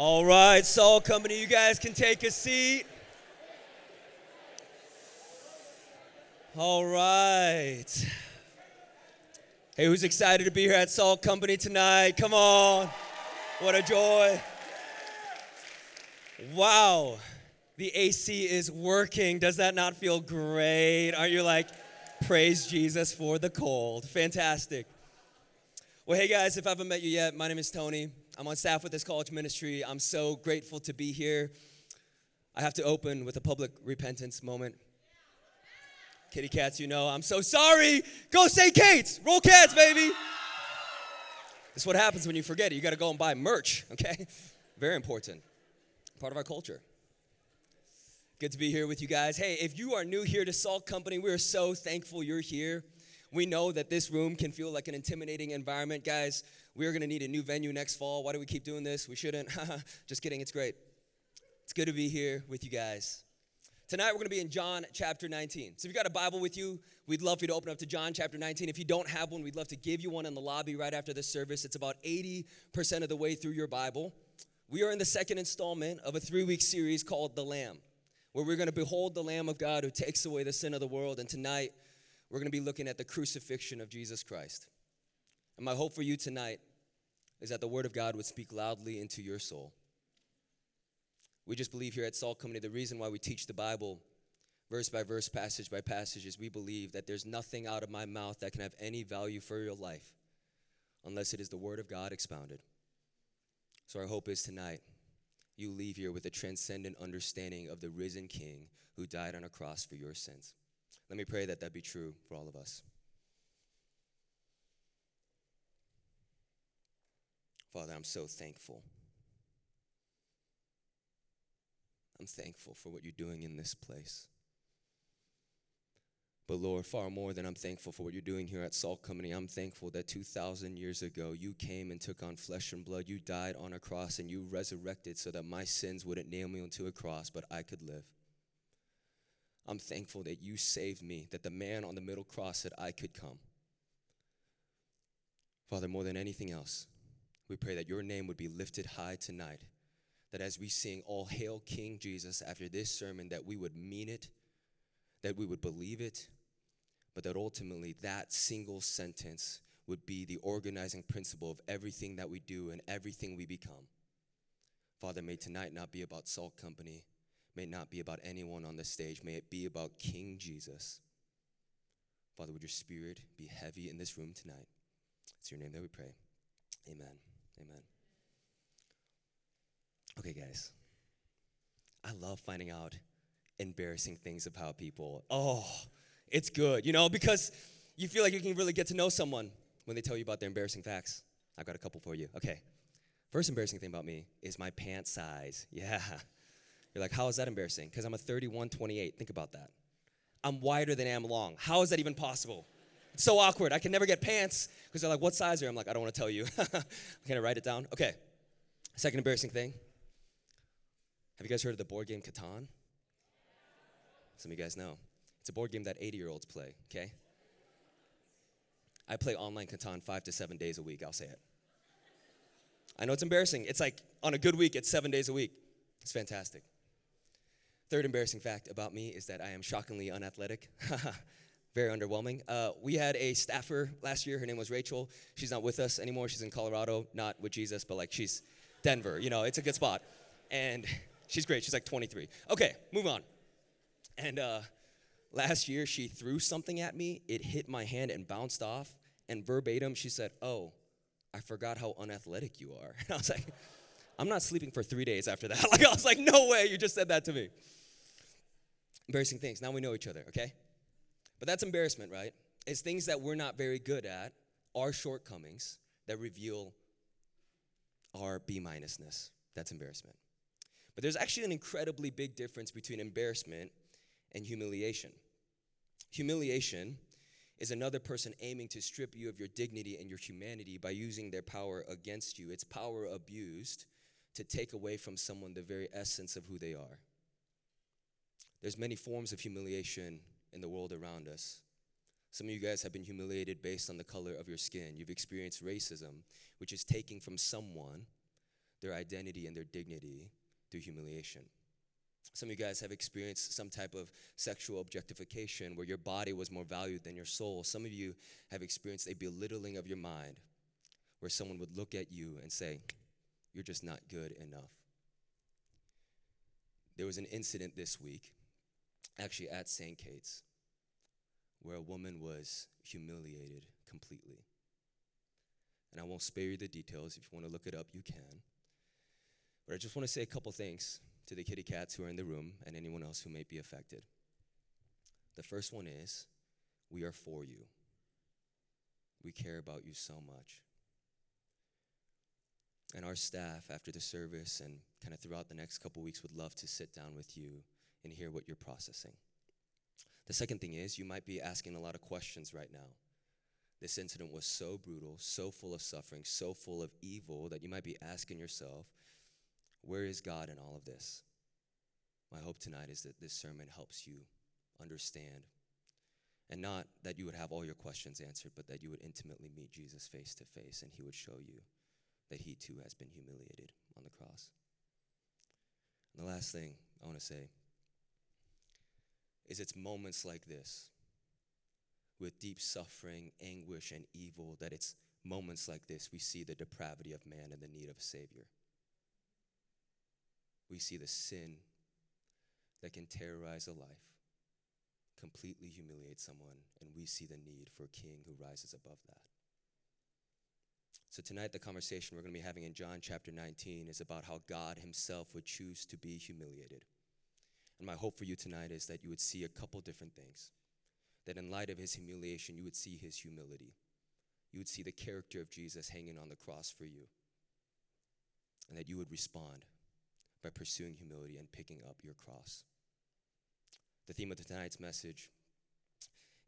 All right, Salt Company, you guys can take a seat. All right. Hey, who's excited to be here at Salt Company tonight? Come on. What a joy. Wow. The AC is working. Does that not feel great? Aren't you like, praise Jesus for the cold? Fantastic. Well, hey guys, if I haven't met you yet, my name is Tony. I'm on staff with this college ministry. I'm so grateful to be here. I have to open with a public repentance moment. Kitty cats, you know, I'm so sorry. Go St. Kate's. Roll cats, baby. This is what happens when you forget it. You got to go and buy merch, okay? Very important. Part of our culture. Good to be here with you guys. Hey, if you are new here to Salt Company, we are so thankful you're here. We know that this room can feel like an intimidating environment. Guys, we are going to need a new venue next fall. Why do we keep doing this? We shouldn't. Just kidding, it's great. It's good to be here with you guys. Tonight we're going to be in John chapter 19. So if you've got a Bible with you, we'd love for you to open up to John chapter 19. If you don't have one, we'd love to give you one in the lobby right after this service. It's about 80% of the way through your Bible. We are in the second installment of a three week series called The Lamb, where we're going to behold the Lamb of God who takes away the sin of the world. And tonight we're going to be looking at the crucifixion of Jesus Christ. And my hope for you tonight is that the Word of God would speak loudly into your soul. We just believe here at Salt Company the reason why we teach the Bible verse by verse, passage by passage is we believe that there's nothing out of my mouth that can have any value for your life unless it is the Word of God expounded. So our hope is tonight you leave here with a transcendent understanding of the risen King who died on a cross for your sins. Let me pray that that be true for all of us. Father, I'm so thankful. I'm thankful for what you're doing in this place. But Lord, far more than I'm thankful for what you're doing here at Salt Company, I'm thankful that 2,000 years ago you came and took on flesh and blood. You died on a cross and you resurrected so that my sins wouldn't nail me onto a cross, but I could live. I'm thankful that you saved me, that the man on the middle cross said I could come. Father, more than anything else, we pray that your name would be lifted high tonight that as we sing all hail king jesus after this sermon that we would mean it that we would believe it but that ultimately that single sentence would be the organizing principle of everything that we do and everything we become. Father may tonight not be about salt company may it not be about anyone on the stage may it be about king jesus. Father would your spirit be heavy in this room tonight? It's your name that we pray. Amen amen Okay, guys. I love finding out embarrassing things about people. Oh, it's good, you know, because you feel like you can really get to know someone when they tell you about their embarrassing facts. I've got a couple for you. Okay. First embarrassing thing about me is my pant size. Yeah. You're like, how is that embarrassing? Because I'm a 31 28. Think about that. I'm wider than I am long. How is that even possible? So awkward. I can never get pants because they're like, what size are you? I'm like, I don't want to tell you. can I write it down? Okay. Second embarrassing thing have you guys heard of the board game Catan? Some of you guys know. It's a board game that 80 year olds play, okay? I play online Catan five to seven days a week, I'll say it. I know it's embarrassing. It's like on a good week, it's seven days a week. It's fantastic. Third embarrassing fact about me is that I am shockingly unathletic. Very underwhelming. Uh, we had a staffer last year. Her name was Rachel. She's not with us anymore. She's in Colorado, not with Jesus, but like she's Denver. You know, it's a good spot. And She's great. She's like 23. Okay, move on. And uh, last year, she threw something at me. It hit my hand and bounced off. And verbatim, she said, Oh, I forgot how unathletic you are. And I was like, I'm not sleeping for three days after that. Like, I was like, No way, you just said that to me. Embarrassing things. Now we know each other, okay? But that's embarrassment, right? It's things that we're not very good at, our shortcomings that reveal our B minusness. That's embarrassment. But there's actually an incredibly big difference between embarrassment and humiliation. Humiliation is another person aiming to strip you of your dignity and your humanity by using their power against you. It's power abused to take away from someone the very essence of who they are. There's many forms of humiliation in the world around us. Some of you guys have been humiliated based on the color of your skin. You've experienced racism, which is taking from someone their identity and their dignity through humiliation. Some of you guys have experienced some type of sexual objectification where your body was more valued than your soul. Some of you have experienced a belittling of your mind where someone would look at you and say, You're just not good enough. There was an incident this week, actually at St. Kate's, where a woman was humiliated completely. And I won't spare you the details. If you want to look it up, you can. But I just want to say a couple things to the kitty cats who are in the room and anyone else who may be affected. The first one is we are for you. We care about you so much. And our staff, after the service and kind of throughout the next couple weeks, would love to sit down with you and hear what you're processing. The second thing is, you might be asking a lot of questions right now. This incident was so brutal, so full of suffering, so full of evil that you might be asking yourself, where is God in all of this? My hope tonight is that this sermon helps you understand. And not that you would have all your questions answered, but that you would intimately meet Jesus face to face and he would show you that he too has been humiliated on the cross. And the last thing I want to say is it's moments like this with deep suffering, anguish, and evil that it's moments like this we see the depravity of man and the need of a Savior. We see the sin that can terrorize a life, completely humiliate someone, and we see the need for a king who rises above that. So, tonight, the conversation we're going to be having in John chapter 19 is about how God Himself would choose to be humiliated. And my hope for you tonight is that you would see a couple different things. That in light of His humiliation, you would see His humility. You would see the character of Jesus hanging on the cross for you. And that you would respond by pursuing humility and picking up your cross. The theme of tonight's message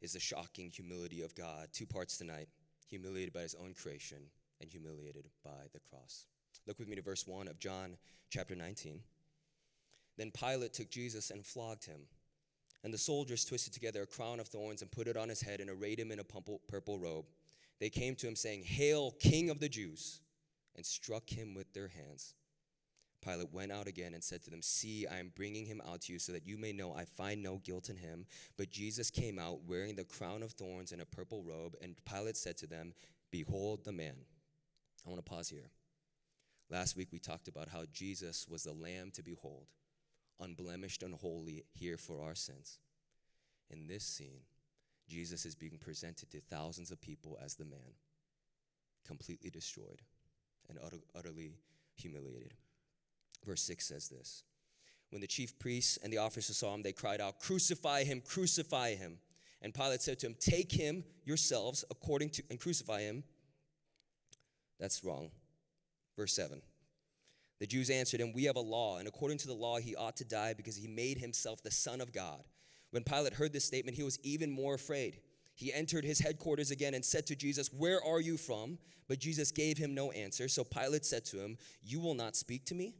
is the shocking humility of God. Two parts tonight humiliated by his own creation and humiliated by the cross. Look with me to verse 1 of John chapter 19. Then Pilate took Jesus and flogged him. And the soldiers twisted together a crown of thorns and put it on his head and arrayed him in a purple robe. They came to him saying, Hail, King of the Jews! and struck him with their hands. Pilate went out again and said to them, See, I am bringing him out to you so that you may know I find no guilt in him. But Jesus came out wearing the crown of thorns and a purple robe, and Pilate said to them, Behold the man. I want to pause here. Last week we talked about how Jesus was the lamb to behold, unblemished and holy, here for our sins. In this scene, Jesus is being presented to thousands of people as the man, completely destroyed and utterly humiliated. Verse 6 says this When the chief priests and the officers saw him, they cried out, Crucify him, crucify him. And Pilate said to him, Take him yourselves according to, and crucify him. That's wrong. Verse 7. The Jews answered him, We have a law, and according to the law, he ought to die because he made himself the Son of God. When Pilate heard this statement, he was even more afraid. He entered his headquarters again and said to Jesus, Where are you from? But Jesus gave him no answer. So Pilate said to him, You will not speak to me?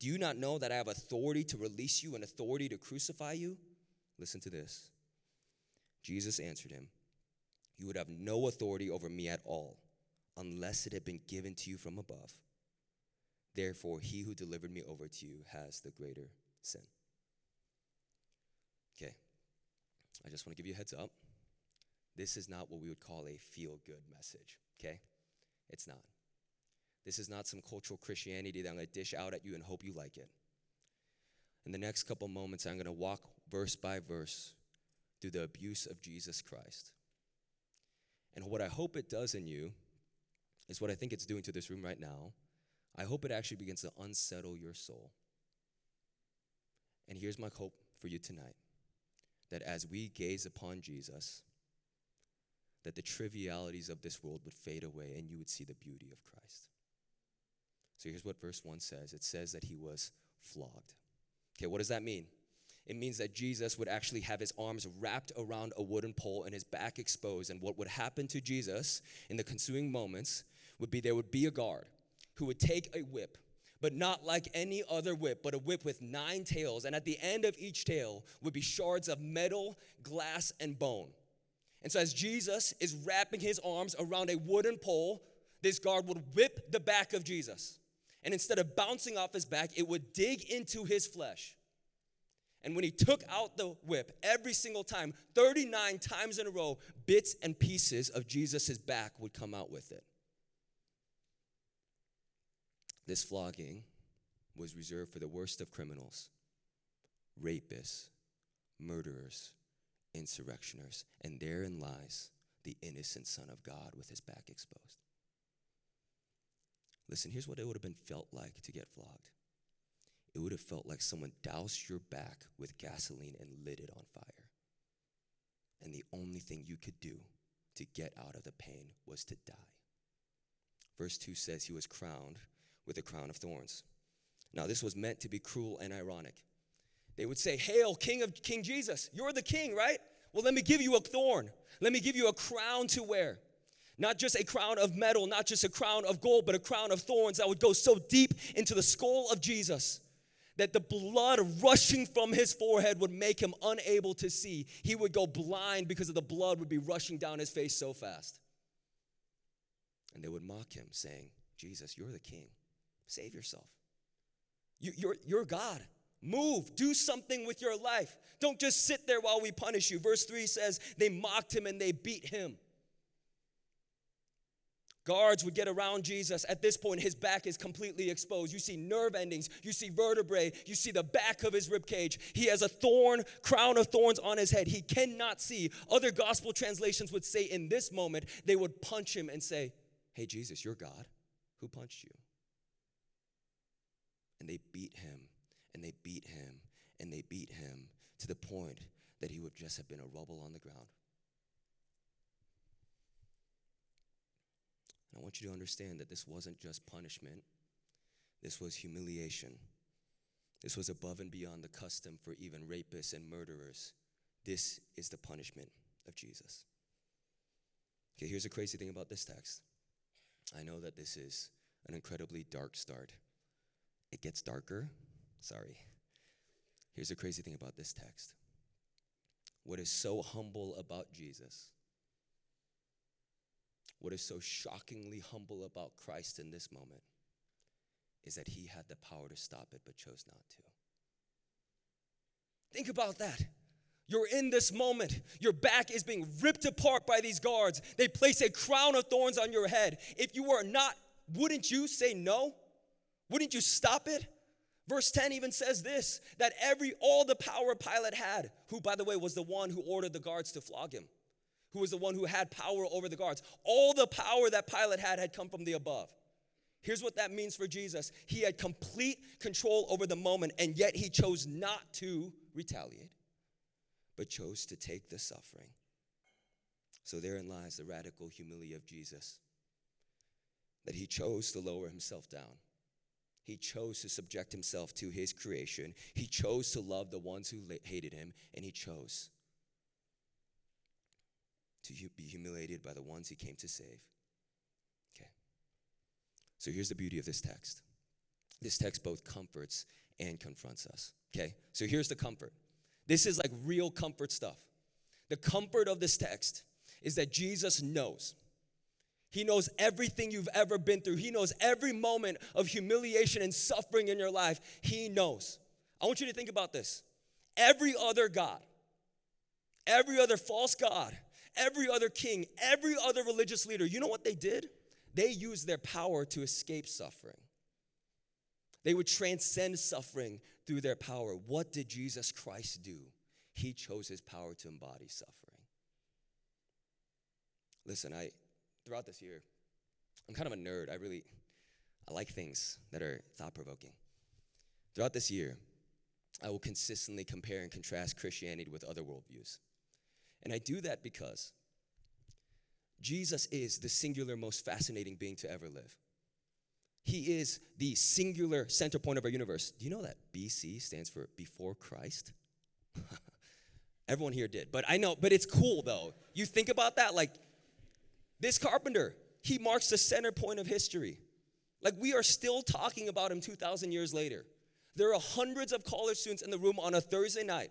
Do you not know that I have authority to release you and authority to crucify you? Listen to this. Jesus answered him, You would have no authority over me at all unless it had been given to you from above. Therefore, he who delivered me over to you has the greater sin. Okay, I just want to give you a heads up. This is not what we would call a feel good message, okay? It's not. This is not some cultural Christianity that I'm going to dish out at you and hope you like it. In the next couple moments, I'm going to walk verse by verse through the abuse of Jesus Christ. And what I hope it does in you is what I think it's doing to this room right now. I hope it actually begins to unsettle your soul. And here's my hope for you tonight that as we gaze upon Jesus, that the trivialities of this world would fade away and you would see the beauty of Christ. So here's what verse 1 says it says that he was flogged. Okay, what does that mean? It means that Jesus would actually have his arms wrapped around a wooden pole and his back exposed. And what would happen to Jesus in the ensuing moments would be there would be a guard who would take a whip, but not like any other whip, but a whip with nine tails. And at the end of each tail would be shards of metal, glass, and bone. And so, as Jesus is wrapping his arms around a wooden pole, this guard would whip the back of Jesus. And instead of bouncing off his back, it would dig into his flesh. And when he took out the whip, every single time, 39 times in a row, bits and pieces of Jesus' back would come out with it. This flogging was reserved for the worst of criminals rapists, murderers, insurrectioners. And therein lies the innocent Son of God with his back exposed. Listen, here's what it would have been felt like to get flogged it would have felt like someone doused your back with gasoline and lit it on fire. And the only thing you could do to get out of the pain was to die. Verse 2 says he was crowned with a crown of thorns. Now, this was meant to be cruel and ironic. They would say, Hail, King of King Jesus, you're the king, right? Well, let me give you a thorn. Let me give you a crown to wear. Not just a crown of metal, not just a crown of gold, but a crown of thorns that would go so deep into the skull of Jesus that the blood rushing from his forehead would make him unable to see. He would go blind because of the blood would be rushing down his face so fast. And they would mock him, saying, Jesus, you're the king. Save yourself. You, you're, you're God. Move, do something with your life. Don't just sit there while we punish you. Verse 3 says, They mocked him and they beat him. Guards would get around Jesus. At this point, his back is completely exposed. You see nerve endings, you see vertebrae, you see the back of his rib cage. He has a thorn, crown of thorns on his head. He cannot see. Other gospel translations would say in this moment, they would punch him and say, Hey, Jesus, you're God. Who punched you? And they beat him, and they beat him, and they beat him to the point that he would just have been a rubble on the ground. And I want you to understand that this wasn't just punishment, this was humiliation. This was above and beyond the custom for even rapists and murderers. This is the punishment of Jesus. Okay, here's the crazy thing about this text. I know that this is an incredibly dark start. It gets darker. Sorry. Here's the crazy thing about this text. What is so humble about Jesus what is so shockingly humble about Christ in this moment is that he had the power to stop it but chose not to. Think about that. You're in this moment. Your back is being ripped apart by these guards. They place a crown of thorns on your head. If you were not, wouldn't you say no? Wouldn't you stop it? Verse 10 even says this that every all the power Pilate had, who by the way was the one who ordered the guards to flog him who was the one who had power over the guards. All the power that Pilate had had come from the above. Here's what that means for Jesus He had complete control over the moment, and yet he chose not to retaliate, but chose to take the suffering. So therein lies the radical humility of Jesus that he chose to lower himself down. He chose to subject himself to his creation. He chose to love the ones who hated him, and he chose to be humiliated by the ones he came to save. Okay. So here's the beauty of this text this text both comforts and confronts us. Okay. So here's the comfort this is like real comfort stuff. The comfort of this text is that Jesus knows. He knows everything you've ever been through. He knows every moment of humiliation and suffering in your life. He knows. I want you to think about this. Every other God, every other false God every other king, every other religious leader, you know what they did? They used their power to escape suffering. They would transcend suffering through their power. What did Jesus Christ do? He chose his power to embody suffering. Listen, I throughout this year, I'm kind of a nerd. I really I like things that are thought-provoking. Throughout this year, I will consistently compare and contrast Christianity with other worldviews. And I do that because Jesus is the singular most fascinating being to ever live. He is the singular center point of our universe. Do you know that BC stands for before Christ? Everyone here did. But I know, but it's cool though. You think about that like this carpenter, he marks the center point of history. Like we are still talking about him 2,000 years later. There are hundreds of college students in the room on a Thursday night.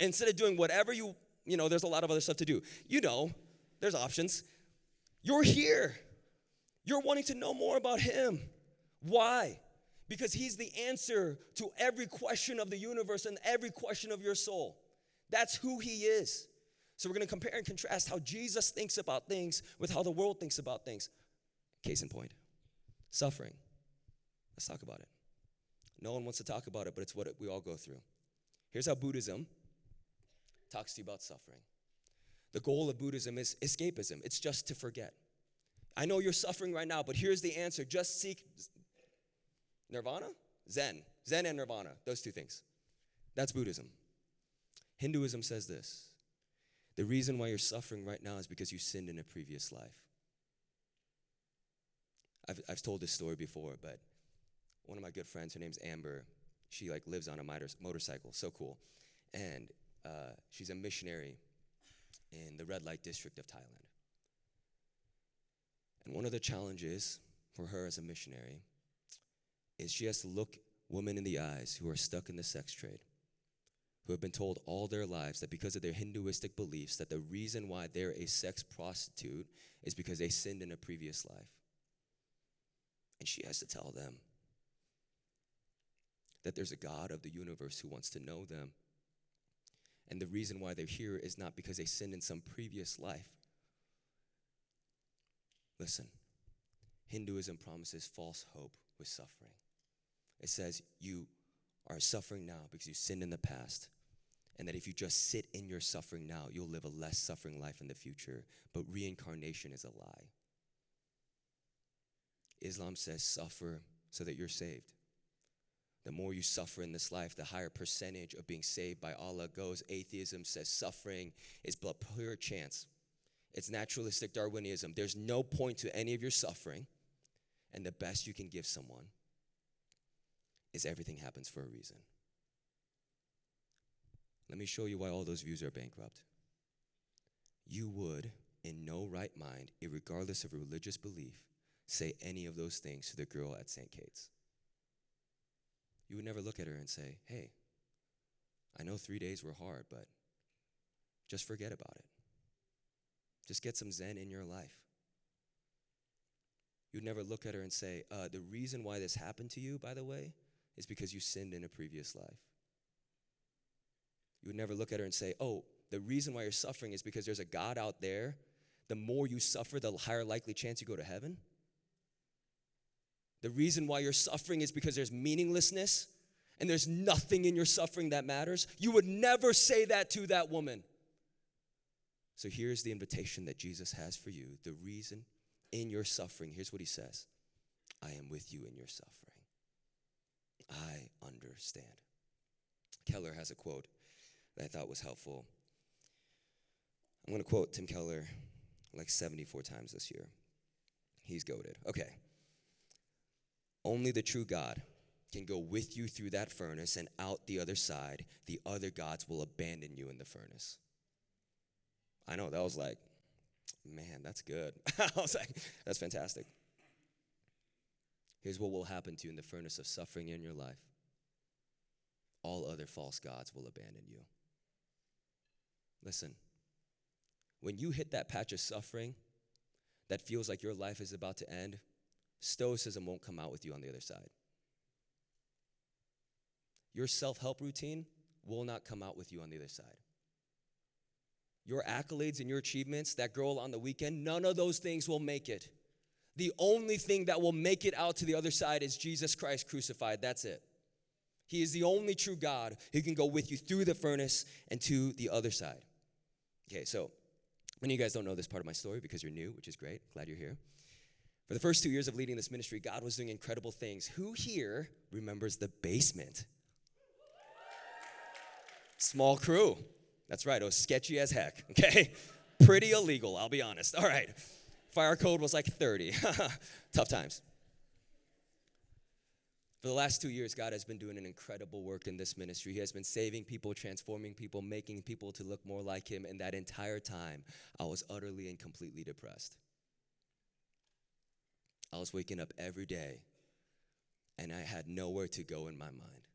And instead of doing whatever you you know, there's a lot of other stuff to do. You know, there's options. You're here. You're wanting to know more about Him. Why? because He's the answer to every question of the universe and every question of your soul. That's who He is. So we're going to compare and contrast how Jesus thinks about things with how the world thinks about things. Case in point suffering. Let's talk about it. No one wants to talk about it, but it's what we all go through. Here's how Buddhism talks to you about suffering. The goal of Buddhism is escapism, it's just to forget. I know you're suffering right now, but here's the answer just seek nirvana, Zen. Zen and nirvana, those two things. That's Buddhism. Hinduism says this the reason why you're suffering right now is because you sinned in a previous life. I've, I've told this story before, but one of my good friends, her name's Amber, she like lives on a motorcycle, so cool. And uh, she's a missionary in the red light district of Thailand. And one of the challenges for her as a missionary is she has to look women in the eyes who are stuck in the sex trade who have been told all their lives that because of their Hinduistic beliefs, that the reason why they're a sex prostitute is because they sinned in a previous life. And she has to tell them that there's a God of the universe who wants to know them. And the reason why they're here is not because they sinned in some previous life. Listen, Hinduism promises false hope with suffering. It says you are suffering now because you sinned in the past. And that if you just sit in your suffering now, you'll live a less suffering life in the future. But reincarnation is a lie. Islam says suffer so that you're saved. The more you suffer in this life, the higher percentage of being saved by Allah goes. Atheism says suffering is but pure chance. It's naturalistic Darwinism. There's no point to any of your suffering, and the best you can give someone is everything happens for a reason. Let me show you why all those views are bankrupt. You would, in no right mind, regardless of religious belief, say any of those things to the girl at St. Kate's. You would never look at her and say, hey, I know three days were hard, but just forget about it. Just get some Zen in your life. You'd never look at her and say, uh, the reason why this happened to you, by the way, is because you sinned in a previous life. You would never look at her and say, oh, the reason why you're suffering is because there's a God out there. The more you suffer, the higher likely chance you go to heaven. The reason why you're suffering is because there's meaninglessness and there's nothing in your suffering that matters. You would never say that to that woman. So here's the invitation that Jesus has for you. The reason in your suffering, here's what he says I am with you in your suffering. I understand. Keller has a quote that I thought was helpful. I'm going to quote Tim Keller like 74 times this year. He's goaded. Okay. Only the true God can go with you through that furnace and out the other side. The other gods will abandon you in the furnace. I know, that was like, man, that's good. I was like, that's fantastic. Here's what will happen to you in the furnace of suffering in your life all other false gods will abandon you. Listen, when you hit that patch of suffering that feels like your life is about to end, stoicism won't come out with you on the other side. Your self help routine will not come out with you on the other side. Your accolades and your achievements, that girl on the weekend, none of those things will make it. The only thing that will make it out to the other side is Jesus Christ crucified. That's it. He is the only true God who can go with you through the furnace and to the other side. Okay, so many of you guys don't know this part of my story because you're new, which is great. Glad you're here. For the first two years of leading this ministry, God was doing incredible things. Who here remembers the basement? Small crew. That's right, it was sketchy as heck, okay? Pretty illegal, I'll be honest. All right. Fire code was like 30. Tough times. For the last two years, God has been doing an incredible work in this ministry. He has been saving people, transforming people, making people to look more like Him. And that entire time, I was utterly and completely depressed. I was waking up every day and I had nowhere to go in my mind.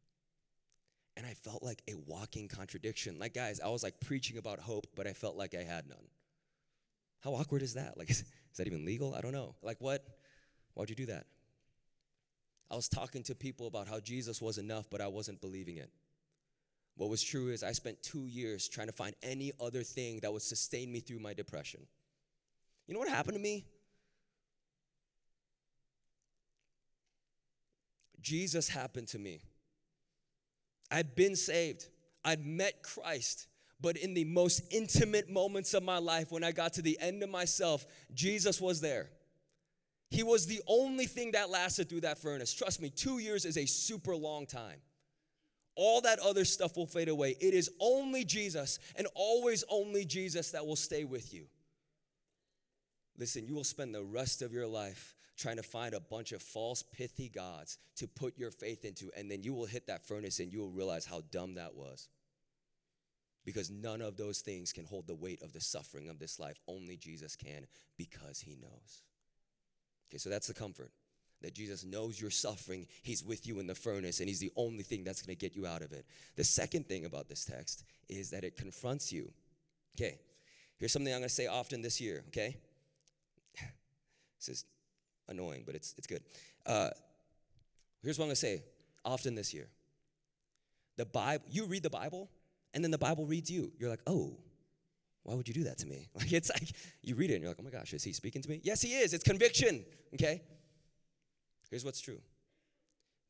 And I felt like a walking contradiction. Like, guys, I was like preaching about hope, but I felt like I had none. How awkward is that? Like, is, is that even legal? I don't know. Like, what? Why'd you do that? I was talking to people about how Jesus was enough, but I wasn't believing it. What was true is I spent two years trying to find any other thing that would sustain me through my depression. You know what happened to me? Jesus happened to me. I'd been saved, I'd met Christ, but in the most intimate moments of my life, when I got to the end of myself, Jesus was there. He was the only thing that lasted through that furnace. Trust me, two years is a super long time. All that other stuff will fade away. It is only Jesus and always only Jesus that will stay with you. Listen, you will spend the rest of your life trying to find a bunch of false, pithy gods to put your faith into, and then you will hit that furnace and you will realize how dumb that was. Because none of those things can hold the weight of the suffering of this life. Only Jesus can because he knows. Okay, so that's the comfort that Jesus knows you're suffering. He's with you in the furnace, and He's the only thing that's going to get you out of it. The second thing about this text is that it confronts you. Okay, here's something I'm going to say often this year, okay? this is annoying, but it's, it's good. Uh, here's what I'm going to say often this year. The Bible, you read the Bible, and then the Bible reads you. You're like, oh, why would you do that to me? Like it's like you read it and you're like, oh my gosh, is he speaking to me? Yes, he is. It's conviction. Okay? Here's what's true.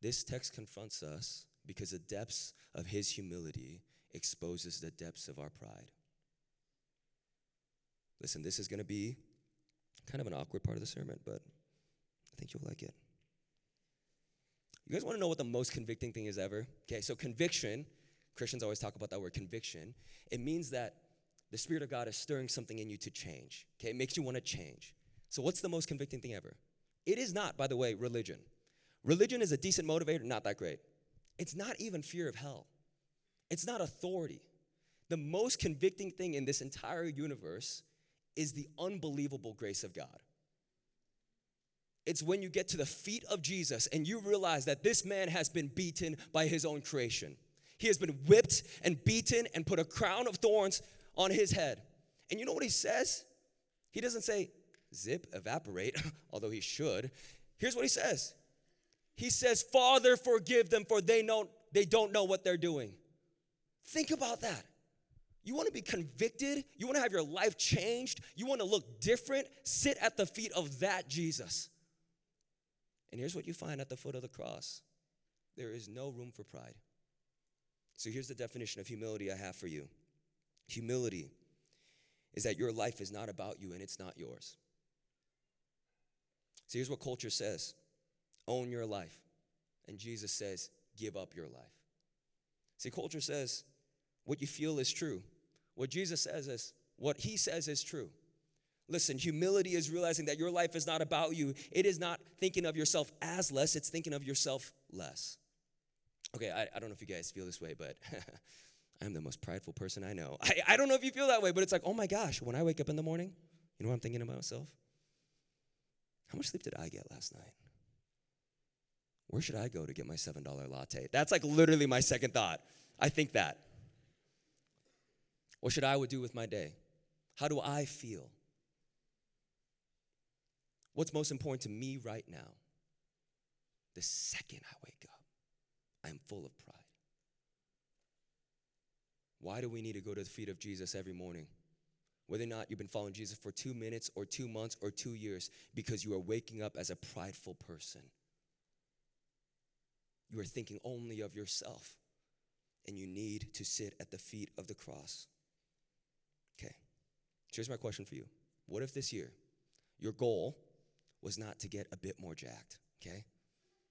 This text confronts us because the depths of his humility exposes the depths of our pride. Listen, this is going to be kind of an awkward part of the sermon, but I think you'll like it. You guys want to know what the most convicting thing is ever? Okay, so conviction, Christians always talk about that word conviction. It means that the Spirit of God is stirring something in you to change. Okay, it makes you want to change. So, what's the most convicting thing ever? It is not, by the way, religion. Religion is a decent motivator, not that great. It's not even fear of hell, it's not authority. The most convicting thing in this entire universe is the unbelievable grace of God. It's when you get to the feet of Jesus and you realize that this man has been beaten by his own creation. He has been whipped and beaten and put a crown of thorns on his head. And you know what he says? He doesn't say, zip, evaporate, although he should. Here's what he says He says, Father, forgive them, for they, know, they don't know what they're doing. Think about that. You want to be convicted? You want to have your life changed? You want to look different? Sit at the feet of that Jesus. And here's what you find at the foot of the cross there is no room for pride. So here's the definition of humility I have for you humility is that your life is not about you and it's not yours. So here's what culture says own your life. And Jesus says, give up your life. See, culture says what you feel is true. What Jesus says is what he says is true. Listen, humility is realizing that your life is not about you. It is not thinking of yourself as less, it's thinking of yourself less. Okay, I, I don't know if you guys feel this way, but I'm the most prideful person I know. I, I don't know if you feel that way, but it's like, oh my gosh, when I wake up in the morning, you know what I'm thinking about myself? How much sleep did I get last night? Where should I go to get my $7 latte? That's like literally my second thought. I think that. What should I do with my day? How do I feel? What's most important to me right now? The second I wake up, I'm full of pride. Why do we need to go to the feet of Jesus every morning? Whether or not you've been following Jesus for two minutes or two months or two years, because you are waking up as a prideful person. You are thinking only of yourself, and you need to sit at the feet of the cross. Okay, here's my question for you What if this year your goal was not to get a bit more jacked? Okay?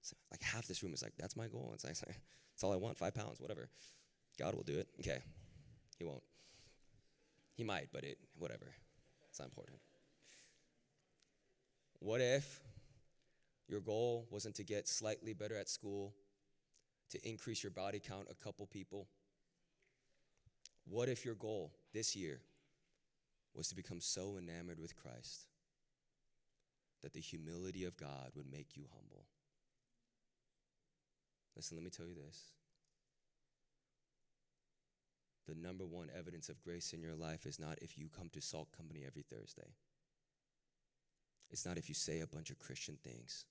So like half this room is like, that's my goal. It's like, that's all I want, five pounds, whatever. God will do it. Okay. He won't. He might, but it, whatever. It's not important. What if your goal wasn't to get slightly better at school, to increase your body count a couple people? What if your goal this year was to become so enamored with Christ that the humility of God would make you humble? Listen, let me tell you this the number one evidence of grace in your life is not if you come to Salt Company every Thursday. It's not if you say a bunch of Christian things.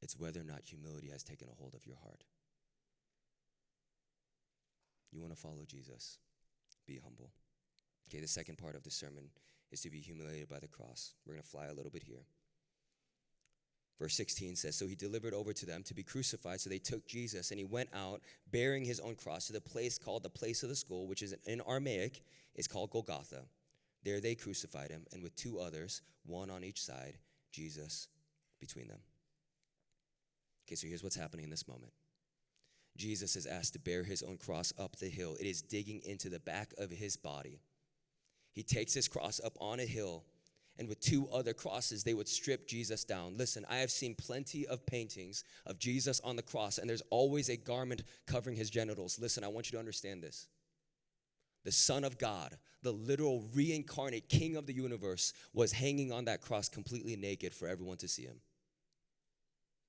It's whether or not humility has taken a hold of your heart. You want to follow Jesus, be humble. Okay, the second part of the sermon is to be humiliated by the cross. We're going to fly a little bit here. Verse 16 says, So he delivered over to them to be crucified. So they took Jesus and he went out bearing his own cross to the place called the place of the skull, which is in Aramaic, is called Golgotha. There they crucified him, and with two others, one on each side, Jesus between them. Okay, so here's what's happening in this moment. Jesus is asked to bear his own cross up the hill. It is digging into the back of his body. He takes his cross up on a hill and with two other crosses, they would strip Jesus down. Listen, I have seen plenty of paintings of Jesus on the cross, and there's always a garment covering his genitals. Listen, I want you to understand this. The Son of God, the literal reincarnate King of the universe, was hanging on that cross completely naked for everyone to see him.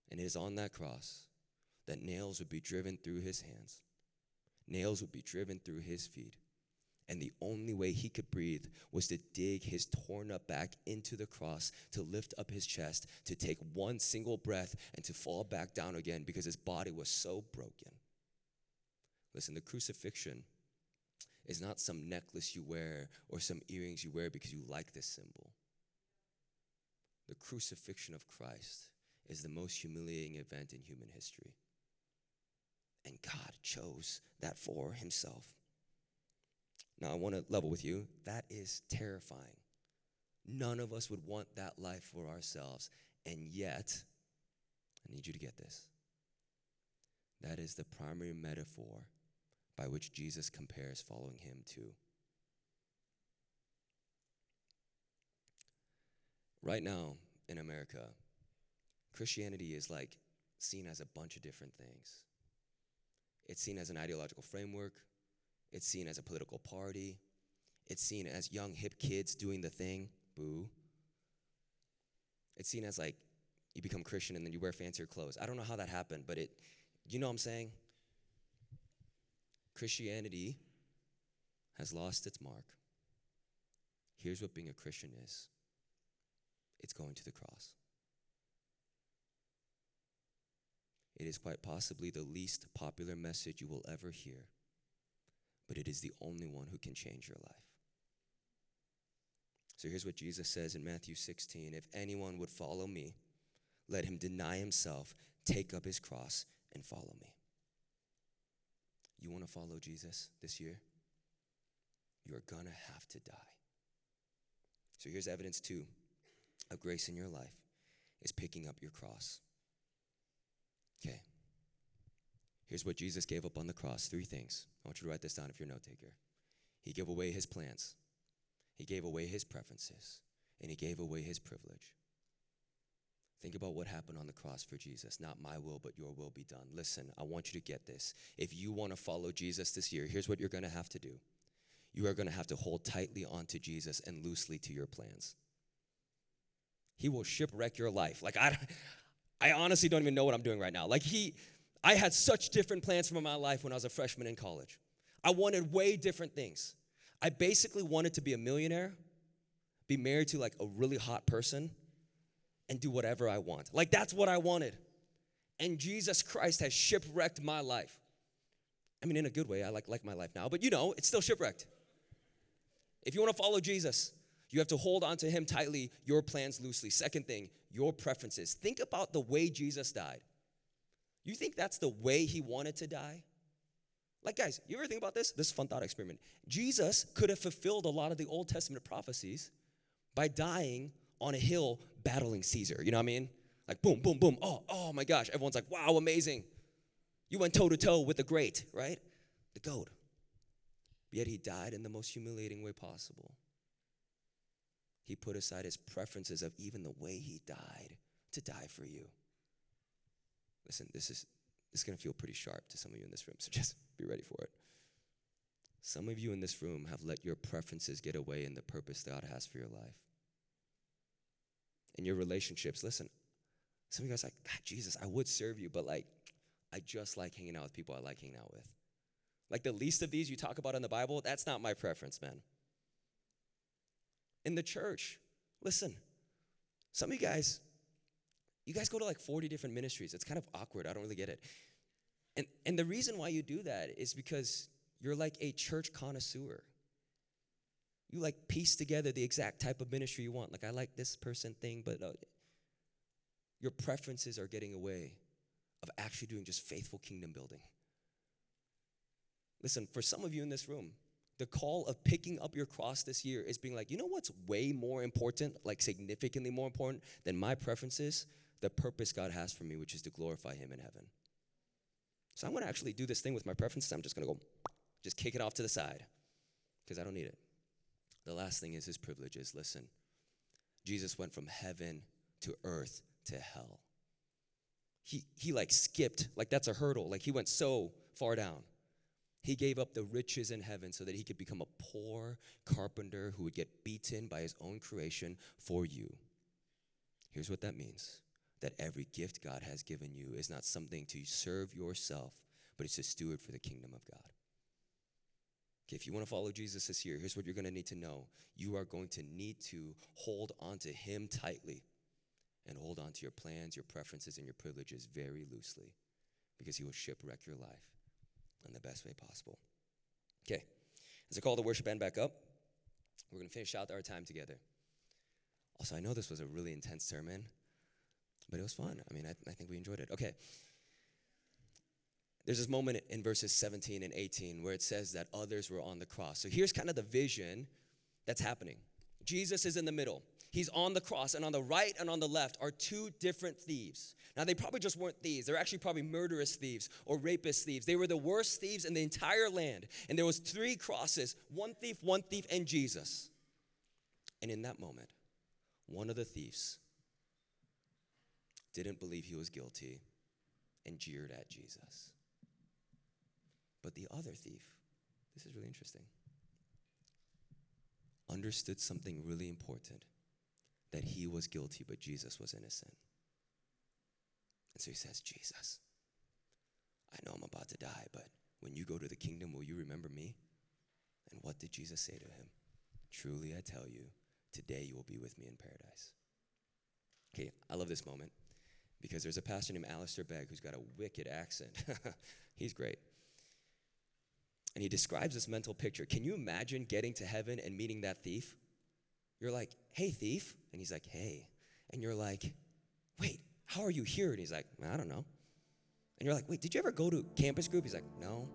And it is on that cross that nails would be driven through his hands, nails would be driven through his feet and the only way he could breathe was to dig his torn up back into the cross, to lift up his chest, to take one single breath, and to fall back down again because his body was so broken. Listen, the crucifixion is not some necklace you wear or some earrings you wear because you like this symbol. The crucifixion of Christ is the most humiliating event in human history. And God chose that for himself. Now, I want to level with you. That is terrifying. None of us would want that life for ourselves. And yet, I need you to get this. That is the primary metaphor by which Jesus compares following him to. Right now in America, Christianity is like seen as a bunch of different things. It's seen as an ideological framework, it's seen as a political party. It's seen as young, hip kids doing the thing. Boo. It's seen as like you become Christian and then you wear fancier clothes. I don't know how that happened, but it, you know what I'm saying? Christianity has lost its mark. Here's what being a Christian is it's going to the cross. It is quite possibly the least popular message you will ever hear but it is the only one who can change your life. So here's what Jesus says in Matthew 16 If anyone would follow me, let him deny himself, take up his cross, and follow me. You want to follow Jesus this year? You are going to have to die. So here's evidence two of grace in your life is picking up your cross. Okay. Here's what Jesus gave up on the cross three things. I want you to write this down if you're a note taker. He gave away his plans, he gave away his preferences, and he gave away his privilege. Think about what happened on the cross for Jesus. Not my will, but your will be done. Listen, I want you to get this. If you want to follow Jesus this year, here's what you're going to have to do you are going to have to hold tightly onto Jesus and loosely to your plans. He will shipwreck your life. Like, I, I honestly don't even know what I'm doing right now. Like, he, I had such different plans for my life when I was a freshman in college. I wanted way different things. I basically wanted to be a millionaire, be married to like a really hot person, and do whatever I want. Like that's what I wanted. And Jesus Christ has shipwrecked my life. I mean, in a good way, I like, like my life now, but you know, it's still shipwrecked. If you want to follow Jesus, you have to hold on to him tightly, your plans loosely. Second thing, your preferences. Think about the way Jesus died. You think that's the way he wanted to die? Like, guys, you ever think about this? This is fun thought experiment. Jesus could have fulfilled a lot of the Old Testament prophecies by dying on a hill battling Caesar. You know what I mean? Like, boom, boom, boom. Oh, oh my gosh. Everyone's like, wow, amazing. You went toe to toe with the great, right? The goat. Yet he died in the most humiliating way possible. He put aside his preferences of even the way he died to die for you. Listen, this is this is going to feel pretty sharp to some of you in this room, so just be ready for it. Some of you in this room have let your preferences get away in the purpose God has for your life. In your relationships, listen, some of you guys like, God, Jesus, I would serve you, but like, I just like hanging out with people I like hanging out with. Like the least of these you talk about in the Bible, that's not my preference, man. In the church, listen, some of you guys, You guys go to like 40 different ministries. It's kind of awkward. I don't really get it. And, and the reason why you do that is because you're like a church connoisseur. You like piece together the exact type of ministry you want. Like, I like this person thing, but uh, your preferences are getting away of actually doing just faithful kingdom building. Listen, for some of you in this room, the call of picking up your cross this year is being like, you know what's way more important, like significantly more important than my preferences? The purpose God has for me, which is to glorify Him in heaven. So I'm gonna actually do this thing with my preferences. I'm just gonna go, just kick it off to the side because I don't need it. The last thing is His privileges. Listen, Jesus went from heaven to earth to hell. He, he like skipped, like that's a hurdle. Like he went so far down. He gave up the riches in heaven so that he could become a poor carpenter who would get beaten by his own creation for you. Here's what that means that every gift God has given you is not something to serve yourself, but it's a steward for the kingdom of God. Okay, if you want to follow Jesus this year, here's what you're going to need to know. You are going to need to hold on to him tightly and hold on to your plans, your preferences, and your privileges very loosely because he will shipwreck your life in the best way possible. Okay, as I call the worship band back up, we're going to finish out our time together. Also, I know this was a really intense sermon, but it was fun. I mean, I, I think we enjoyed it. Okay. There's this moment in verses 17 and 18 where it says that others were on the cross. So here's kind of the vision that's happening Jesus is in the middle. He's on the cross, and on the right and on the left are two different thieves. Now, they probably just weren't thieves. They're actually probably murderous thieves or rapist thieves. They were the worst thieves in the entire land. And there was three crosses, one thief, one thief, and Jesus. And in that moment, one of the thieves didn't believe he was guilty and jeered at Jesus. But the other thief, this is really interesting, understood something really important that he was guilty, but Jesus was innocent. And so he says, Jesus, I know I'm about to die, but when you go to the kingdom, will you remember me? And what did Jesus say to him? Truly, I tell you, today you will be with me in paradise. Okay, I love this moment because there's a pastor named Alistair Begg who's got a wicked accent. He's great. And he describes this mental picture. Can you imagine getting to heaven and meeting that thief? You're like, hey, thief. And he's like, hey. And you're like, wait, how are you here? And he's like, I don't know. And you're like, wait, did you ever go to campus group? He's like, no.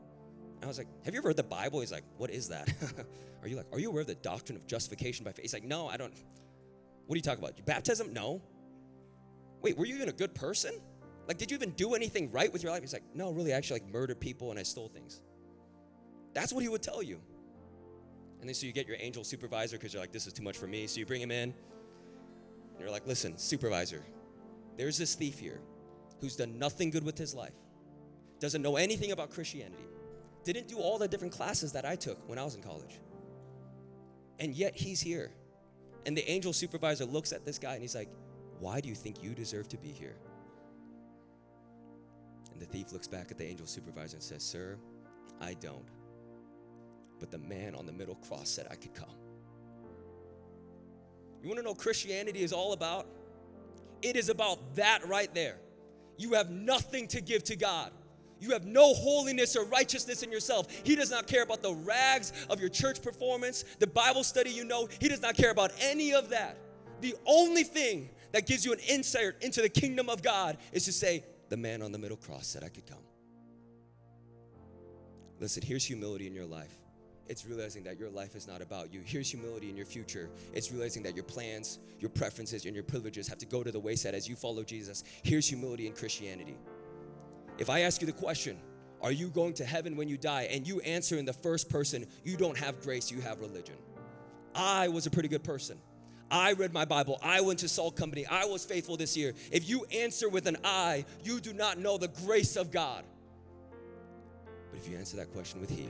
And I was like, have you ever read the Bible? He's like, what is that? are you like, are you aware of the doctrine of justification by faith? He's like, no, I don't. What are you talking about? Baptism? No. Wait, were you even a good person? Like, did you even do anything right with your life? He's like, no, really, I actually like murdered people and I stole things. That's what he would tell you. And then so you get your angel supervisor because you're like, this is too much for me. So you bring him in. And you're like, listen, supervisor, there's this thief here who's done nothing good with his life, doesn't know anything about Christianity, didn't do all the different classes that I took when I was in college. And yet he's here. And the angel supervisor looks at this guy and he's like, Why do you think you deserve to be here? And the thief looks back at the angel supervisor and says, Sir, I don't but the man on the middle cross said I could come. You want to know Christianity is all about? It is about that right there. You have nothing to give to God. You have no holiness or righteousness in yourself. He does not care about the rags of your church performance, the Bible study you know. He does not care about any of that. The only thing that gives you an insight into the kingdom of God is to say, The man on the middle cross said I could come. Listen, here's humility in your life it's realizing that your life is not about you. Here's humility in your future. It's realizing that your plans, your preferences, and your privileges have to go to the wayside as you follow Jesus. Here's humility in Christianity. If I ask you the question, are you going to heaven when you die? And you answer in the first person, you don't have grace, you have religion. I was a pretty good person. I read my Bible. I went to Salt Company. I was faithful this year. If you answer with an I, you do not know the grace of God. But if you answer that question with He,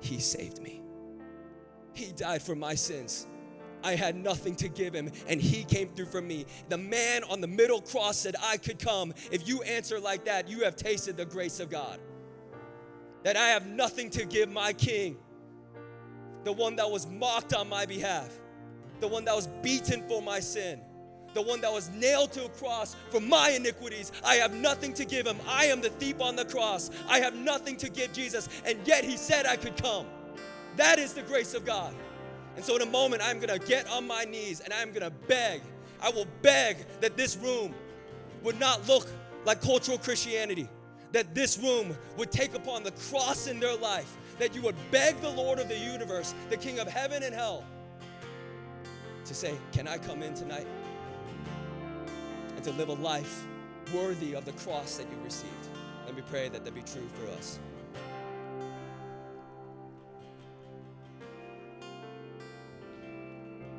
he saved me. He died for my sins. I had nothing to give him, and he came through for me. The man on the middle cross said, I could come. If you answer like that, you have tasted the grace of God. That I have nothing to give my king, the one that was mocked on my behalf, the one that was beaten for my sin, the one that was nailed to a cross for my iniquities. I have nothing to give him. I am the thief on the cross. I have nothing to give Jesus, and yet he said I could come. That is the grace of God. And so, in a moment, I'm gonna get on my knees and I'm gonna beg. I will beg that this room would not look like cultural Christianity, that this room would take upon the cross in their life, that you would beg the Lord of the universe, the King of heaven and hell, to say, Can I come in tonight? And to live a life worthy of the cross that you received. Let me pray that that be true for us.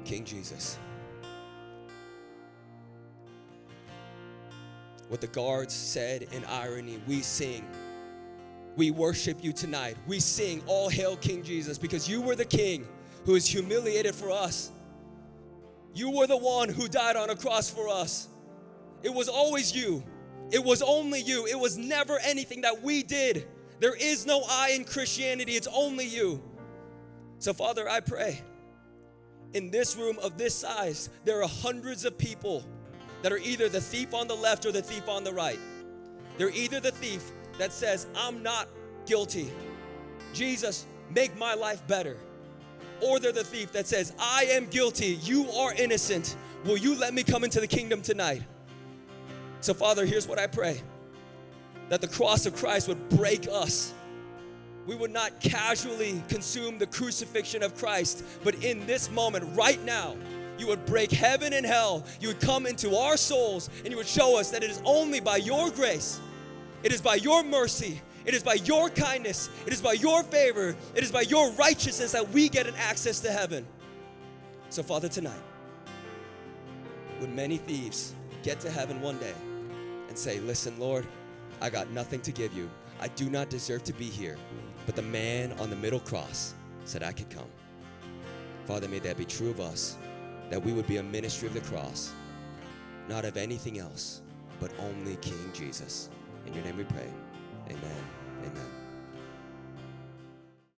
King Jesus. What the guards said in irony, we sing. We worship you tonight. We sing, All hail King Jesus, because you were the king who is humiliated for us. You were the one who died on a cross for us. It was always you. It was only you. It was never anything that we did. There is no I in Christianity, it's only you. So, Father, I pray in this room of this size, there are hundreds of people that are either the thief on the left or the thief on the right. They're either the thief that says, I'm not guilty. Jesus, make my life better. Or they're the thief that says, I am guilty. You are innocent. Will you let me come into the kingdom tonight? So, Father, here's what I pray that the cross of Christ would break us. We would not casually consume the crucifixion of Christ, but in this moment, right now, you would break heaven and hell. You would come into our souls and you would show us that it is only by your grace, it is by your mercy, it is by your kindness, it is by your favor, it is by your righteousness that we get an access to heaven. So, Father, tonight, would many thieves get to heaven one day and say, Listen, Lord, I got nothing to give you. I do not deserve to be here, but the man on the middle cross said I could come. Father, may that be true of us that we would be a ministry of the cross, not of anything else, but only King Jesus. In your name we pray. Amen. Amen.